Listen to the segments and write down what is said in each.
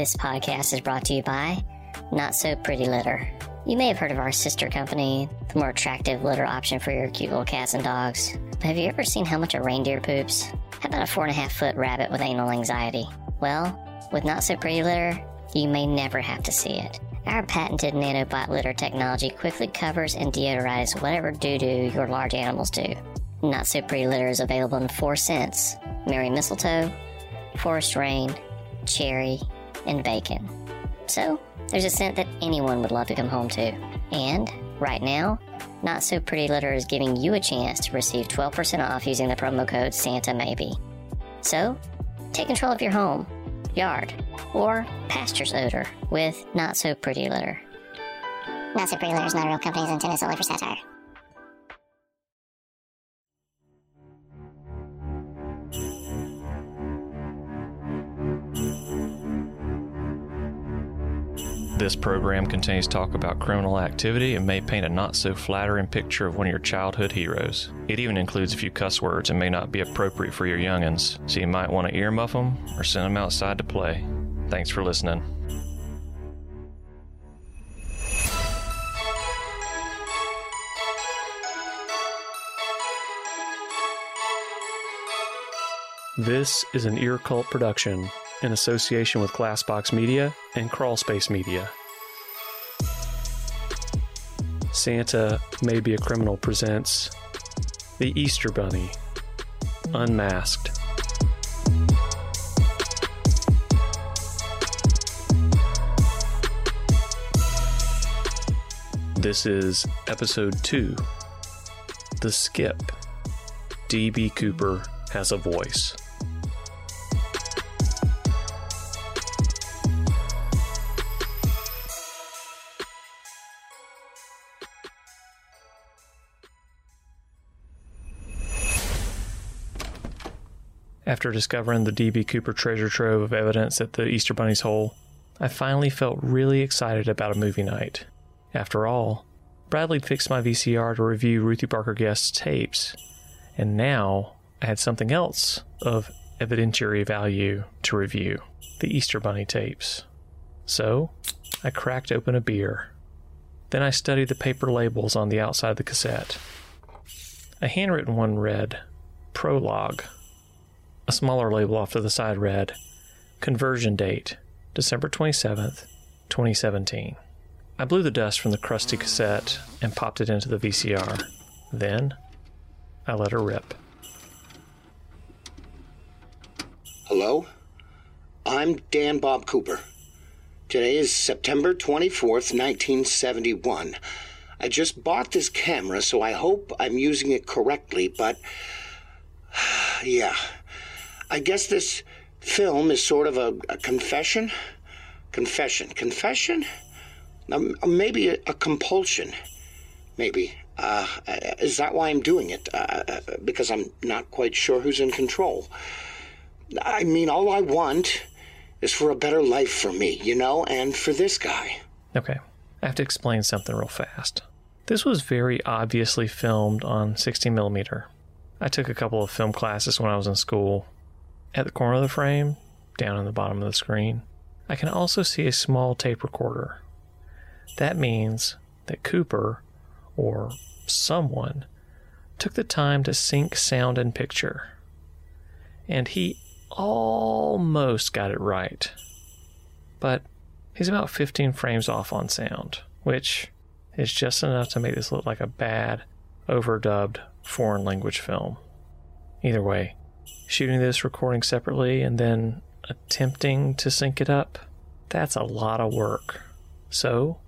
This podcast is brought to you by Not So Pretty Litter. You may have heard of our sister company, the more attractive litter option for your cute little cats and dogs. But have you ever seen how much a reindeer poops? How about a four and a half foot rabbit with anal anxiety? Well, with Not So Pretty Litter, you may never have to see it. Our patented nanobot litter technology quickly covers and deodorizes whatever doo doo your large animals do. Not So Pretty Litter is available in four scents Merry Mistletoe, Forest Rain, Cherry, and Bacon. So, there's a scent that anyone would love to come home to. And, right now, Not So Pretty Litter is giving you a chance to receive 12% off using the promo code Santa Maybe. So, take control of your home, yard, or pasture's odor with Not So Pretty Litter. Not So Pretty Litter is not a real company, it's intended solely for satire. This program contains talk about criminal activity and may paint a not so flattering picture of one of your childhood heroes. It even includes a few cuss words and may not be appropriate for your youngins, so you might want to earmuff them or send them outside to play. Thanks for listening. This is an Ear Cult production in association with Glassbox Media and Crawlspace Media. Santa Maybe a Criminal presents The Easter Bunny Unmasked. This is episode 2 The Skip. D.B. Cooper has a voice. After discovering the D.B. Cooper treasure trove of evidence at the Easter Bunny's hole, I finally felt really excited about a movie night. After all, Bradley'd fixed my VCR to review Ruthie Barker Guest's tapes, and now I had something else of evidentiary value to review the Easter Bunny tapes. So, I cracked open a beer. Then I studied the paper labels on the outside of the cassette. A handwritten one read, Prologue. A smaller label off to the side read, Conversion date, December 27th, 2017. I blew the dust from the crusty cassette and popped it into the VCR. Then, I let her rip. Hello? I'm Dan Bob Cooper. Today is September 24th, 1971. I just bought this camera, so I hope I'm using it correctly, but. yeah. I guess this film is sort of a, a confession. Confession. Confession? Um, maybe a, a, compulsion. Maybe. Uh, is that why I'm doing it? Uh, because I'm not quite sure who's in control. I mean, all I want is for a better life for me, you know, and for this guy. Okay. I have to explain something real fast. This was very obviously filmed on 60 millimeter. I took a couple of film classes when I was in school. At the corner of the frame, down in the bottom of the screen, I can also see a small tape recorder. That means that Cooper, or someone, took the time to sync sound and picture. And he almost got it right. But he's about 15 frames off on sound, which is just enough to make this look like a bad, overdubbed foreign language film. Either way, shooting this recording separately and then attempting to sync it up, that's a lot of work. So,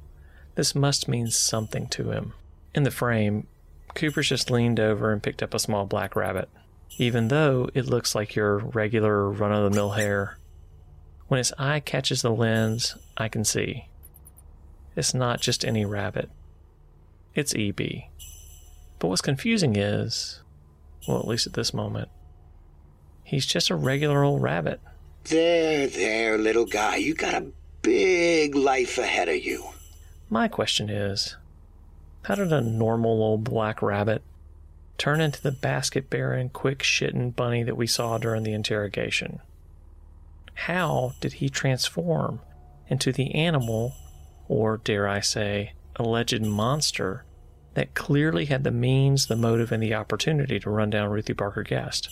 this must mean something to him. In the frame, Cooper's just leaned over and picked up a small black rabbit even though it looks like your regular run of the mill hare. When its eye catches the lens, I can see. It's not just any rabbit, it's EB. But what's confusing is, well, at least at this moment, he's just a regular old rabbit. There, there, little guy. You got a big life ahead of you. My question is how did a normal old black rabbit turn into the basket bearing, quick shitting bunny that we saw during the interrogation. how did he transform into the animal, or dare I say, alleged monster, that clearly had the means, the motive, and the opportunity to run down Ruthie Barker Guest?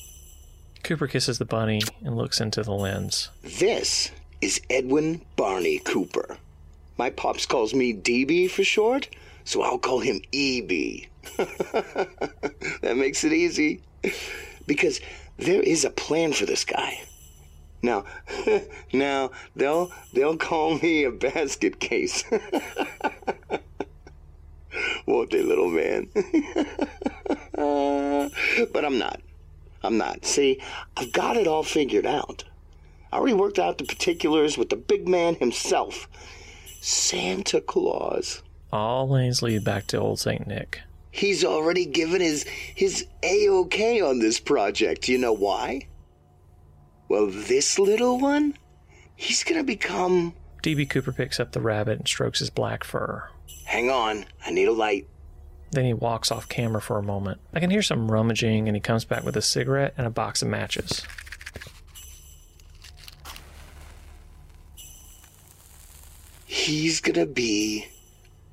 Cooper kisses the bunny and looks into the lens. This is Edwin Barney Cooper. My pops calls me DB for short, so I'll call him EB. that makes it easy. Because there is a plan for this guy. Now, now they'll they'll call me a basket case. Won't they, little man? but I'm not. I'm not. See, I've got it all figured out. I already worked out the particulars with the big man himself, Santa Claus. All lanes lead back to Old St. Nick. He's already given his his A-OK on this project. You know why? Well, this little one, he's gonna become. DB Cooper picks up the rabbit and strokes his black fur. Hang on, I need a light. Then he walks off camera for a moment. I can hear some rummaging, and he comes back with a cigarette and a box of matches. He's gonna be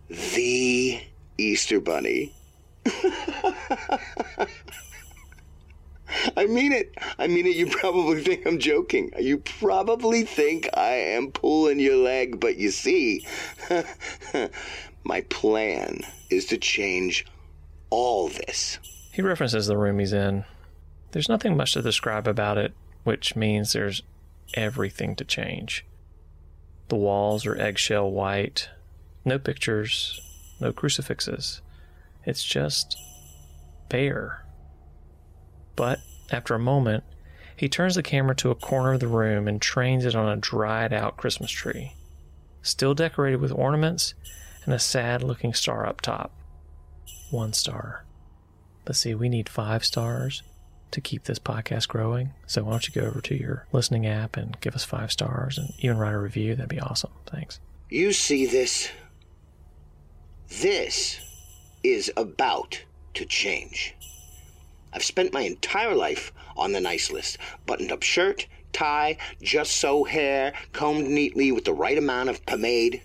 the Easter Bunny. I mean it. I mean it. You probably think I'm joking. You probably think I am pulling your leg, but you see, my plan is to change all this. He references the room he's in. There's nothing much to describe about it, which means there's everything to change. The walls are eggshell white, no pictures, no crucifixes. It's just bare. But after a moment, he turns the camera to a corner of the room and trains it on a dried out Christmas tree, still decorated with ornaments and a sad looking star up top. One star. Let's see, we need five stars to keep this podcast growing. So why don't you go over to your listening app and give us five stars and even write a review? That'd be awesome. Thanks. You see this? This is about to change. I've spent my entire life on the nice list buttoned up shirt, tie, just so hair, combed neatly with the right amount of pomade.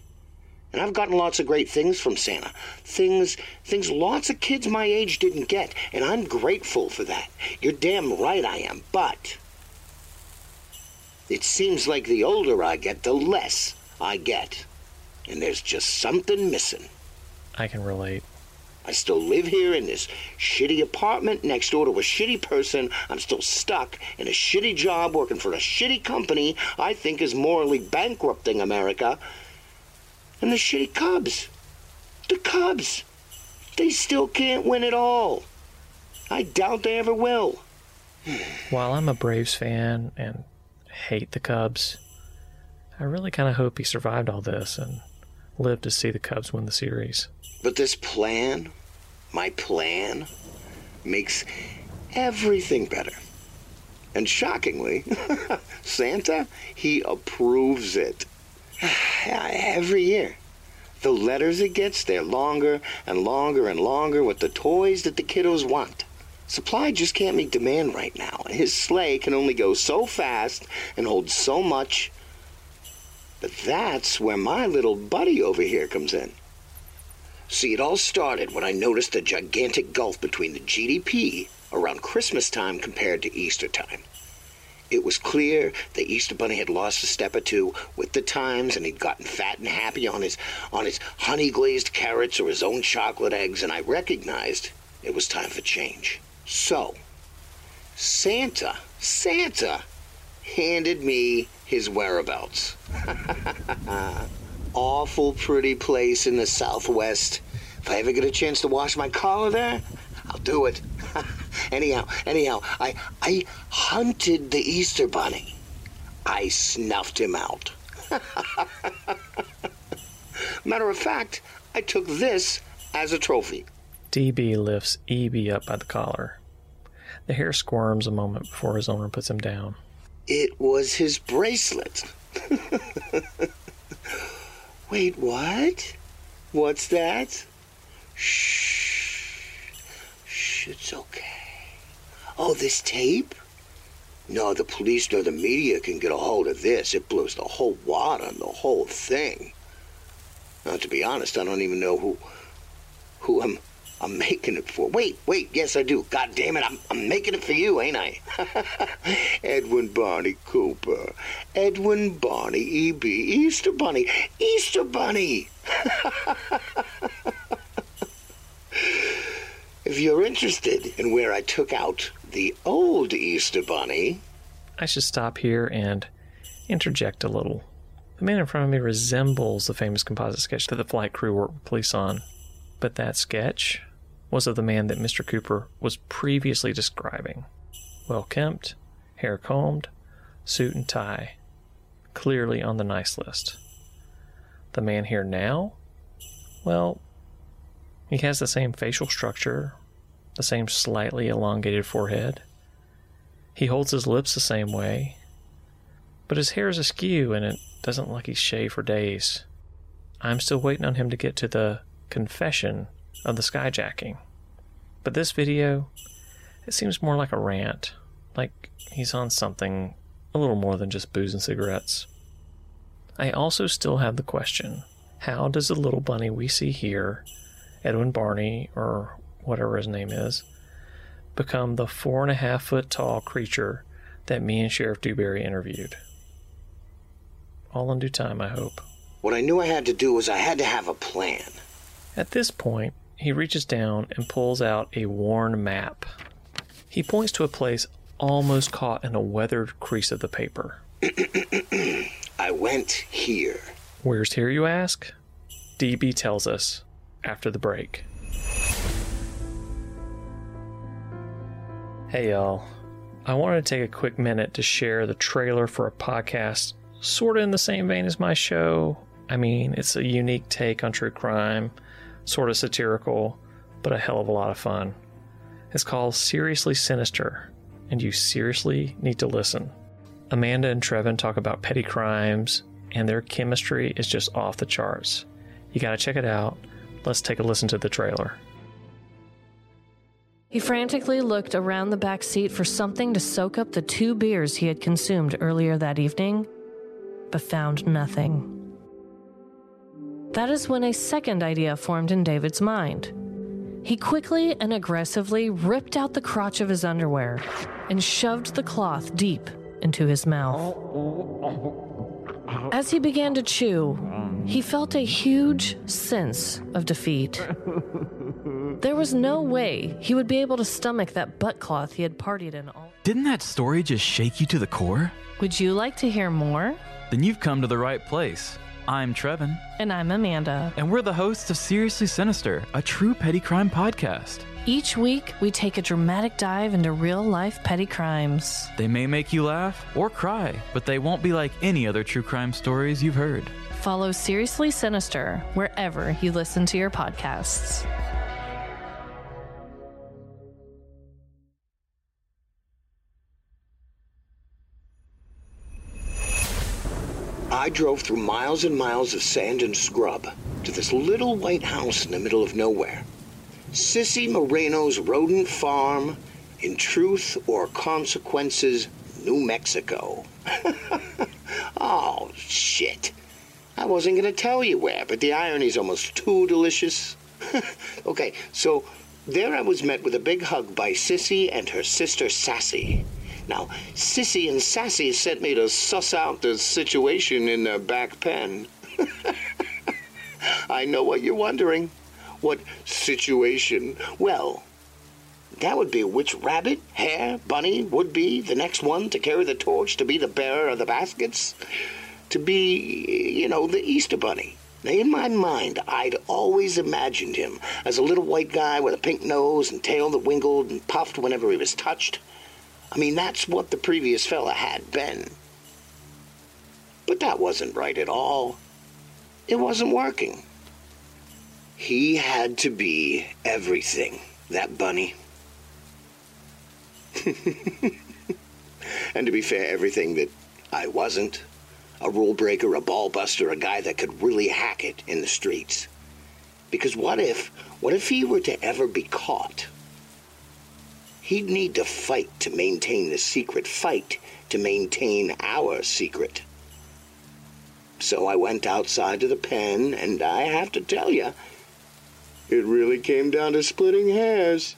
And I've gotten lots of great things from Santa. Things things lots of kids my age didn't get, and I'm grateful for that. You're damn right I am. But it seems like the older I get, the less I get. And there's just something missing. I can relate. I still live here in this shitty apartment next door to a shitty person. I'm still stuck in a shitty job working for a shitty company I think is morally bankrupting America. And the shitty Cubs. The Cubs. They still can't win it all. I doubt they ever will. While I'm a Braves fan and hate the Cubs, I really kind of hope he survived all this and lived to see the Cubs win the series. But this plan, my plan, makes everything better. And shockingly, Santa, he approves it. Every year. The letters it gets, they're longer and longer and longer with the toys that the kiddos want. Supply just can't meet demand right now, and his sleigh can only go so fast and hold so much. But that's where my little buddy over here comes in. See, it all started when I noticed the gigantic gulf between the GDP around Christmas time compared to Easter time. It was clear the Easter Bunny had lost a step or two with the times, and he'd gotten fat and happy on his on his honey glazed carrots or his own chocolate eggs, and I recognized it was time for change. So, Santa, Santa, handed me his whereabouts. Awful pretty place in the Southwest. If I ever get a chance to wash my collar there, I'll do it. anyhow, anyhow, I I hunted the Easter bunny. I snuffed him out. Matter of fact, I took this as a trophy. DB lifts EB up by the collar. The hare squirms a moment before his owner puts him down. It was his bracelet. Wait, what? What's that? Shh. It's okay. Oh, this tape? No, the police nor the media can get a hold of this. It blows the whole wad on the whole thing. Now, to be honest, I don't even know who who I'm I'm making it for. Wait, wait, yes I do. God damn it, I'm I'm making it for you, ain't I? Edwin Barney Cooper. Edwin Barney E.B. Easter Bunny. Easter Bunny. if you're interested in where I took out the old Easter Bunny, I should stop here and interject a little. The man in front of me resembles the famous composite sketch that the flight crew worked with police on, but that sketch was of the man that Mr. Cooper was previously describing. Well kempt, hair combed, suit and tie, clearly on the nice list. The man here now? Well, he has the same facial structure, the same slightly elongated forehead. He holds his lips the same way, but his hair is askew and it doesn't look like he's shaved for days. I'm still waiting on him to get to the confession of the skyjacking. But this video, it seems more like a rant, like he's on something a little more than just booze and cigarettes. I also still have the question how does the little bunny we see here, Edwin Barney, or whatever his name is, become the four and a half foot tall creature that me and Sheriff Dewberry interviewed? All in due time, I hope. what I knew I had to do was I had to have a plan. At this point, he reaches down and pulls out a worn map. He points to a place almost caught in a weathered crease of the paper. I went here. Where's here, you ask? DB tells us after the break. Hey, y'all. I wanted to take a quick minute to share the trailer for a podcast sort of in the same vein as my show. I mean, it's a unique take on true crime, sort of satirical, but a hell of a lot of fun. It's called Seriously Sinister, and you seriously need to listen. Amanda and Trevin talk about petty crimes, and their chemistry is just off the charts. You gotta check it out. Let's take a listen to the trailer. He frantically looked around the back seat for something to soak up the two beers he had consumed earlier that evening, but found nothing. That is when a second idea formed in David's mind. He quickly and aggressively ripped out the crotch of his underwear and shoved the cloth deep into his mouth. As he began to chew, he felt a huge sense of defeat. There was no way he would be able to stomach that butt cloth he had partied in all. Didn't that story just shake you to the core? Would you like to hear more? Then you've come to the right place. I'm Trevin, And I'm Amanda. and we're the hosts of Seriously Sinister, a true petty crime podcast. Each week, we take a dramatic dive into real life petty crimes. They may make you laugh or cry, but they won't be like any other true crime stories you've heard. Follow Seriously Sinister wherever you listen to your podcasts. I drove through miles and miles of sand and scrub to this little white house in the middle of nowhere. Sissy Moreno's rodent farm in Truth or Consequences, New Mexico. oh, shit. I wasn't going to tell you where, but the irony's almost too delicious. okay, so there I was met with a big hug by Sissy and her sister Sassy. Now, Sissy and Sassy sent me to suss out the situation in their back pen. I know what you're wondering. What situation? Well, that would be which rabbit, hare, bunny would be the next one to carry the torch, to be the bearer of the baskets, to be, you know, the Easter bunny. Now, in my mind, I'd always imagined him as a little white guy with a pink nose and tail that winkled and puffed whenever he was touched. I mean, that's what the previous fella had been. But that wasn't right at all. It wasn't working. He had to be everything, that bunny. and to be fair, everything that I wasn't a rule breaker, a ball buster, a guy that could really hack it in the streets. Because what if, what if he were to ever be caught? he'd need to fight to maintain the secret, fight to maintain our secret. So I went outside to the pen, and I have to tell you, it really came down to splitting hairs.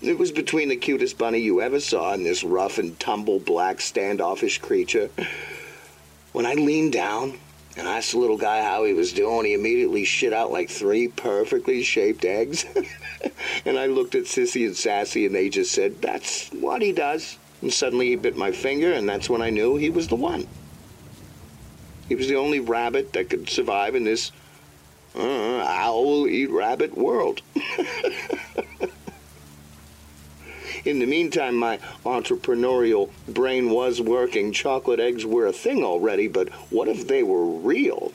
it was between the cutest bunny you ever saw and this rough and tumble black standoffish creature. When I leaned down and asked the little guy how he was doing, he immediately shit out like three perfectly shaped eggs. and I looked at Sissy and Sassy, and they just said, That's what he does. And suddenly he bit my finger, and that's when I knew he was the one. He was the only rabbit that could survive in this uh, owl eat rabbit world. in the meantime, my entrepreneurial brain was working. Chocolate eggs were a thing already, but what if they were real?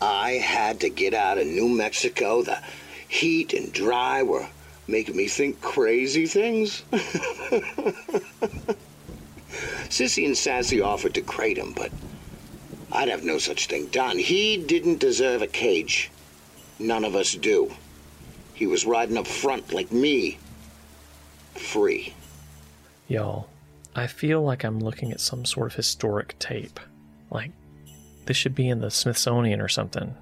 I had to get out of New Mexico. The heat and dry were making me think crazy things. Sissy and Sassy offered to crate him, but I'd have no such thing done. He didn't deserve a cage. None of us do. He was riding up front like me. Free. Y'all, I feel like I'm looking at some sort of historic tape. Like, this should be in the Smithsonian or something.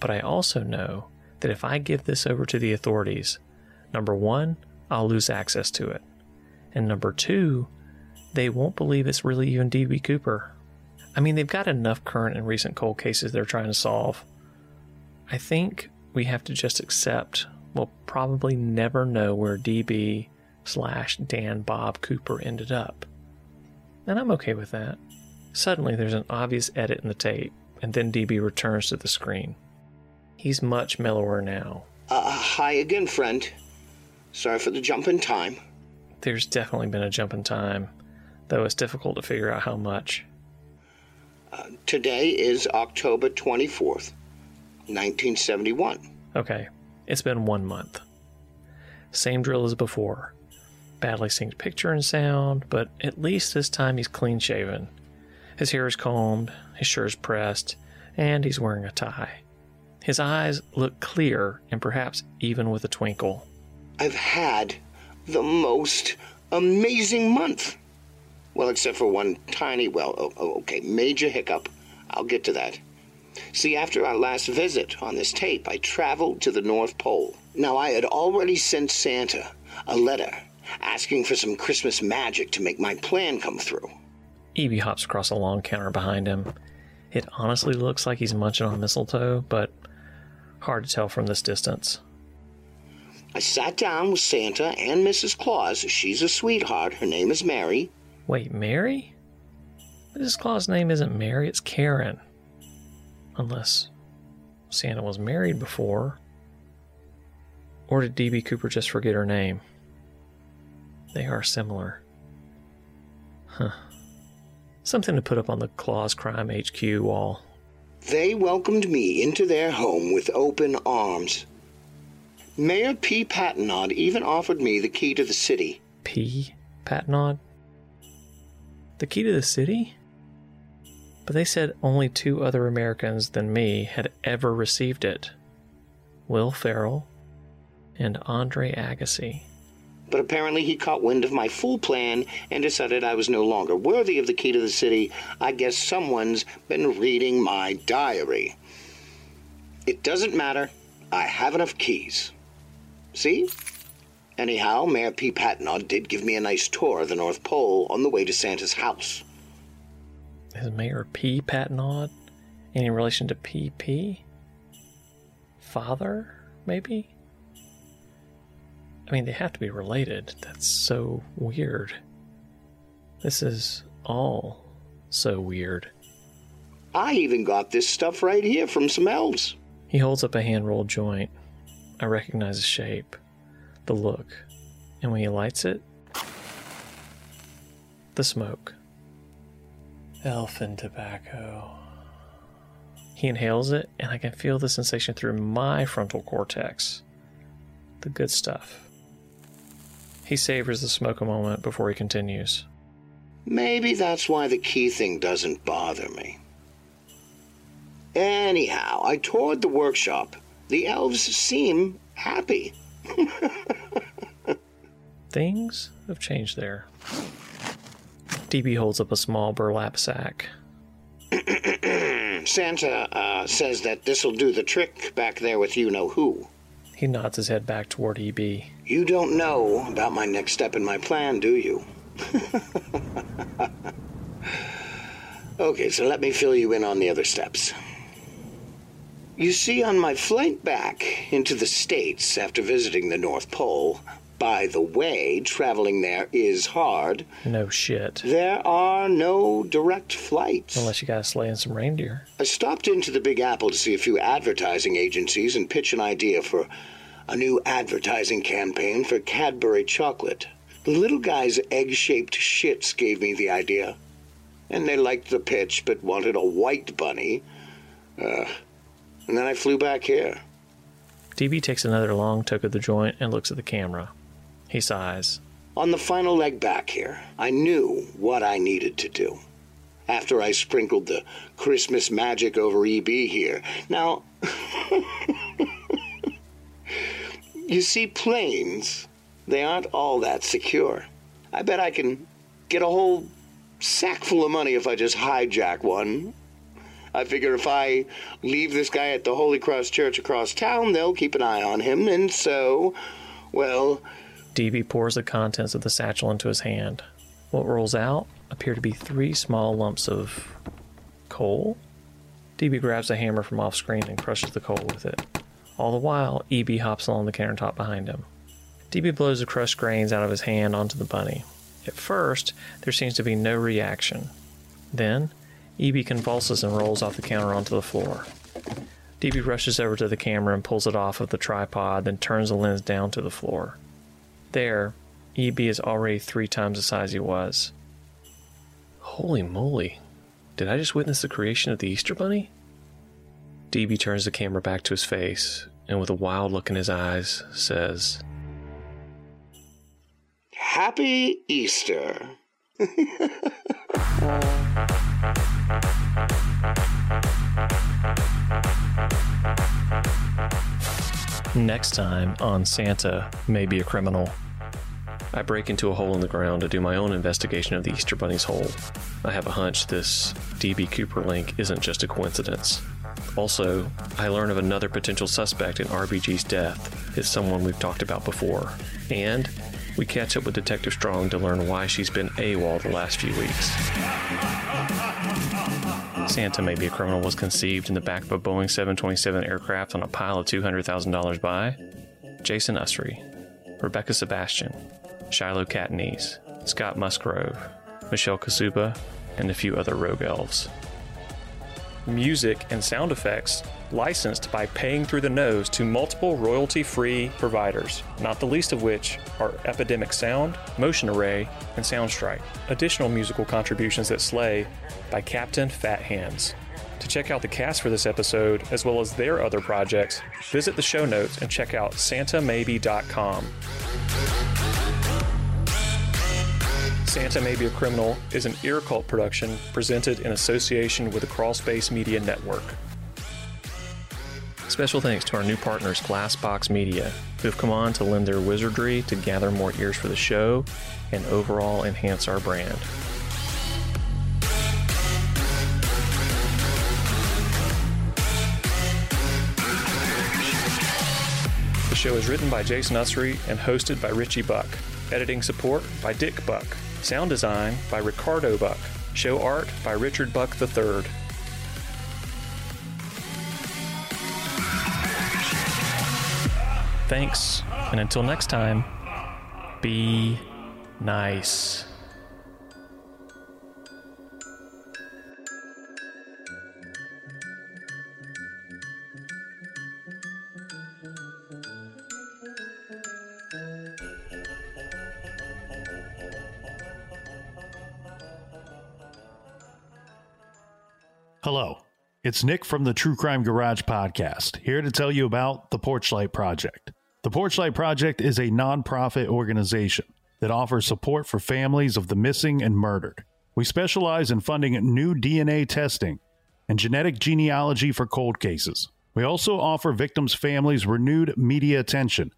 But I also know that if I give this over to the authorities, number one, I'll lose access to it. And number two, they won't believe it's really even D.B. Cooper. I mean, they've got enough current and recent cold cases they're trying to solve. I think we have to just accept we'll probably never know where DB slash Dan Bob Cooper ended up. And I'm okay with that. Suddenly, there's an obvious edit in the tape, and then DB returns to the screen. He's much mellower now. Uh, hi again, friend. Sorry for the jump in time. There's definitely been a jump in time, though it's difficult to figure out how much. Uh, today is October 24th, 1971. Okay, it's been one month. Same drill as before. Badly synced picture and sound, but at least this time he's clean shaven. His hair is combed, his shirt is pressed, and he's wearing a tie. His eyes look clear and perhaps even with a twinkle. I've had the most amazing month. Well, except for one tiny, well, oh, oh, okay, major hiccup. I'll get to that. See, after our last visit on this tape, I traveled to the North Pole. Now, I had already sent Santa a letter asking for some Christmas magic to make my plan come through. EB hops across a long counter behind him. It honestly looks like he's munching on mistletoe, but hard to tell from this distance. I sat down with Santa and Mrs. Claus. She's a sweetheart. Her name is Mary. Wait, Mary? Mrs. Claus' name isn't Mary, it's Karen. Unless Santa was married before. Or did D.B. Cooper just forget her name? They are similar. Huh. Something to put up on the Claus Crime HQ wall. They welcomed me into their home with open arms. Mayor P. Patenaude even offered me the key to the city. P. Patenaude? The key to the city? But they said only two other Americans than me had ever received it Will Ferrell and Andre Agassi. But apparently he caught wind of my full plan and decided I was no longer worthy of the key to the city. I guess someone's been reading my diary. It doesn't matter. I have enough keys. See? Anyhow, Mayor P. Patenaude did give me a nice tour of the North Pole on the way to Santa's house. Is Mayor P. Patenaude any relation to PP? Father, maybe? I mean, they have to be related. That's so weird. This is all so weird. I even got this stuff right here from some elves. He holds up a hand rolled joint. I recognize the shape, the look, and when he lights it, the smoke. Elfin tobacco. He inhales it, and I can feel the sensation through my frontal cortex. The good stuff. He savors the smoke a moment before he continues. Maybe that's why the key thing doesn't bother me. Anyhow, I toured the workshop. The elves seem happy. Things have changed there. DB holds up a small burlap sack. Santa uh, says that this'll do the trick back there with you know who. He nods his head back toward EB. You don't know about my next step in my plan, do you? okay, so let me fill you in on the other steps. You see, on my flight back into the States after visiting the North Pole, by the way, traveling there is hard. No shit. There are no direct flights. Unless you gotta sleigh in some reindeer. I stopped into the Big Apple to see a few advertising agencies and pitch an idea for a new advertising campaign for Cadbury chocolate. The little guy's egg shaped shits gave me the idea. And they liked the pitch but wanted a white bunny. Uh, and then I flew back here. DB takes another long toke of the joint and looks at the camera. He sighs. On the final leg back here, I knew what I needed to do. After I sprinkled the Christmas magic over EB here. Now, you see, planes, they aren't all that secure. I bet I can get a whole sack full of money if I just hijack one. I figure if I leave this guy at the Holy Cross Church across town, they'll keep an eye on him, and so, well, DB pours the contents of the satchel into his hand. What rolls out appear to be three small lumps of coal. DB grabs a hammer from off screen and crushes the coal with it. All the while, EB hops along the countertop behind him. DB blows the crushed grains out of his hand onto the bunny. At first, there seems to be no reaction. Then, EB convulses and rolls off the counter onto the floor. DB rushes over to the camera and pulls it off of the tripod, then turns the lens down to the floor. There, EB is already three times the size he was. Holy moly. Did I just witness the creation of the Easter Bunny? DB turns the camera back to his face and, with a wild look in his eyes, says, Happy Easter. Next time on Santa Maybe a Criminal. I break into a hole in the ground to do my own investigation of the Easter Bunny's hole. I have a hunch this DB Cooper link isn't just a coincidence. Also, I learn of another potential suspect in RBG's death. It's someone we've talked about before. And we catch up with Detective Strong to learn why she's been AWOL the last few weeks. Santa Maybe a Criminal was conceived in the back of a Boeing 727 aircraft on a pile of $200,000 by Jason Usry, Rebekah Sebastian, Shiloh Catanese, Scott Musgrove, Michelle Kaszuba, and a few other rogue elves. Music and sound effects licensed by paying through the nose to multiple royalty free providers, not the least of which are Epidemic Sound, Motion Array, and Soundstripe. Additional musical contributions that slay by Captain Fathands. To check out the cast for this episode, as well as their other projects, visit the show notes and check out santamaybe.com. Santa Maybe a Criminal is an Ear Cult production presented in association with the Crawlspace Media Network. Special thanks to our new partners, Glassbox Media, who have come on to lend their wizardry to gather more ears for the show and overall enhance our brand. The show is written by Jason Usry and hosted by Richie Buck. Editing support by Dick Buck. Sound design by Ricardo Buck. Show art by Richard Buck III. Thanks, and until next time, be nice. Hello, it's Nick from the True Crime Garage podcast, here to tell you about the Porchlight Project. The Porchlight Project is a nonprofit organization that offers support for families of the missing and murdered. We specialize in funding new DNA testing and genetic genealogy for cold cases. We also offer victims' families renewed media attention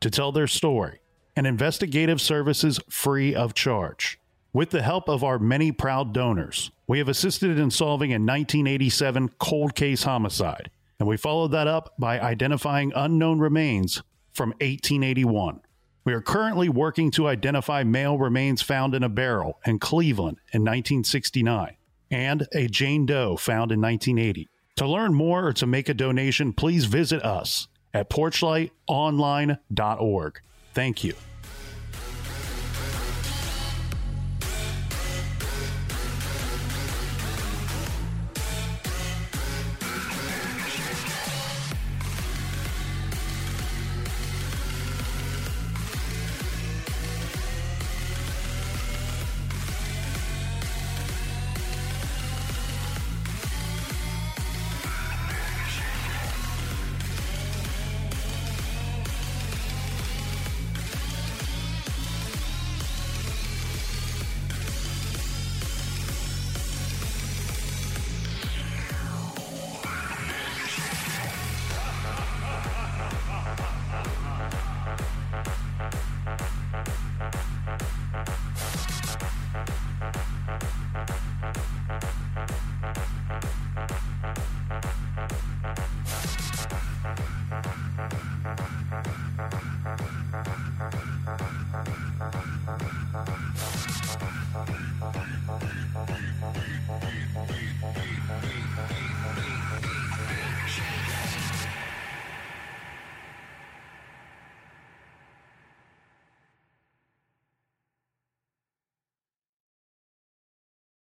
to tell their story and investigative services free of charge. With the help of our many proud donors, we have assisted in solving a 1987 cold case homicide, and we followed that up by identifying unknown remains from 1881. We are currently working to identify male remains found in a barrel in Cleveland in 1969 and a Jane Doe found in 1980. To learn more or to make a donation, please visit us at porchlightonline.org. Thank you.